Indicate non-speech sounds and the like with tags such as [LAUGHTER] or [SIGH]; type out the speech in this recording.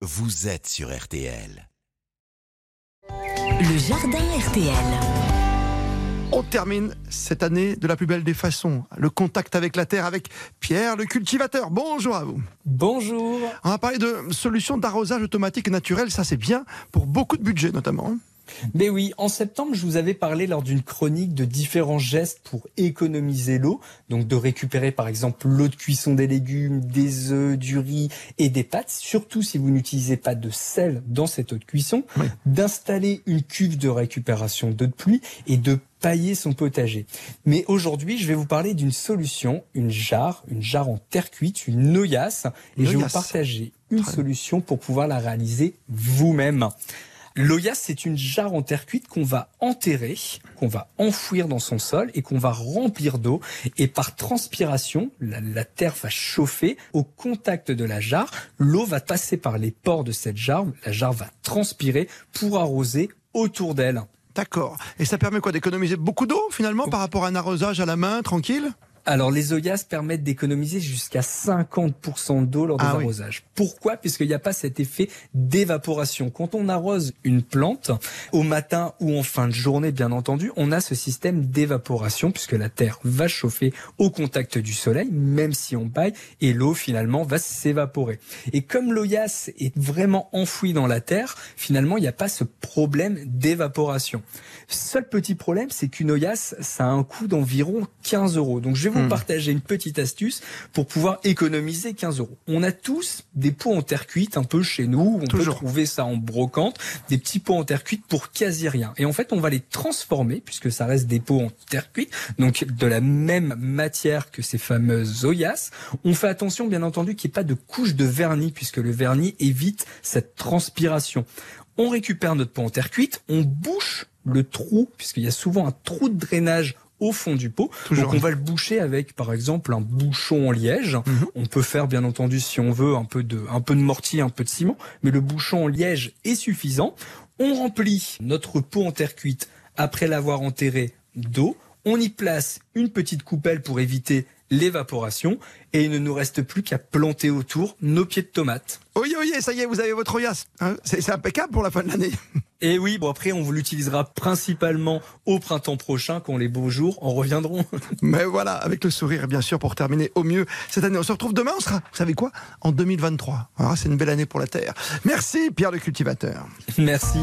vous êtes sur RTL. Le jardin RTL. On termine cette année de la plus belle des façons. Le contact avec la terre avec Pierre le cultivateur. Bonjour à vous. Bonjour. On va parler de solutions d'arrosage automatique naturel. Ça, c'est bien pour beaucoup de budget notamment. Mais oui, en septembre, je vous avais parlé lors d'une chronique de différents gestes pour économiser l'eau. Donc de récupérer par exemple l'eau de cuisson des légumes, des œufs, du riz et des pâtes, surtout si vous n'utilisez pas de sel dans cette eau de cuisson. Oui. D'installer une cuve de récupération d'eau de pluie et de pailler son potager. Mais aujourd'hui, je vais vous parler d'une solution, une jarre, une jarre en terre cuite, une noyasse. Et je vais vous partager une solution pour pouvoir la réaliser vous-même. L'Oyas, c'est une jarre en terre cuite qu'on va enterrer, qu'on va enfouir dans son sol et qu'on va remplir d'eau. Et par transpiration, la, la terre va chauffer. Au contact de la jarre, l'eau va passer par les pores de cette jarre. La jarre va transpirer pour arroser autour d'elle. D'accord. Et ça permet quoi D'économiser beaucoup d'eau finalement par rapport à un arrosage à la main, tranquille? Alors, les Oyas permettent d'économiser jusqu'à 50% d'eau lors des Ah oui. arrosages. Pourquoi? Puisqu'il n'y a pas cet effet d'évaporation. Quand on arrose une plante, au matin ou en fin de journée, bien entendu, on a ce système d'évaporation puisque la terre va chauffer au contact du soleil, même si on paille, et l'eau finalement va s'évaporer. Et comme l'Oyas est vraiment enfoui dans la terre, finalement, il n'y a pas ce problème d'évaporation. Seul petit problème, c'est qu'une Oyas, ça a un coût d'environ 15 euros. Donc, je vais vous Hmm. partager une petite astuce pour pouvoir économiser 15 euros. On a tous des pots en terre cuite un peu chez nous. On Toujours. peut trouver ça en brocante, des petits pots en terre cuite pour quasi rien. Et en fait, on va les transformer puisque ça reste des pots en terre cuite, donc de la même matière que ces fameuses Oyas. On fait attention, bien entendu, qu'il n'y ait pas de couche de vernis puisque le vernis évite cette transpiration. On récupère notre pot en terre cuite, on bouche le trou, puisqu'il y a souvent un trou de drainage au fond du pot. Toujours. Donc on va le boucher avec, par exemple, un bouchon en liège. Mhm. On peut faire, bien entendu, si on veut, un peu de, un peu de mortier, un peu de ciment, mais le bouchon en liège est suffisant. On remplit notre pot en terre cuite après l'avoir enterré d'eau. On y place une petite coupelle pour éviter l'évaporation et il ne nous reste plus qu'à planter autour nos pieds de tomates. Oui, oui, ça y est, vous avez votre Oyas. hein. c'est impeccable pour la fin de l'année. [LAUGHS] Et oui, bon après on vous l'utilisera principalement au printemps prochain quand les beaux jours en reviendront. [LAUGHS] Mais voilà, avec le sourire, bien sûr, pour terminer au mieux cette année. On se retrouve demain, on sera, vous savez quoi En 2023. Alors, c'est une belle année pour la Terre. Merci, Pierre le cultivateur. Merci.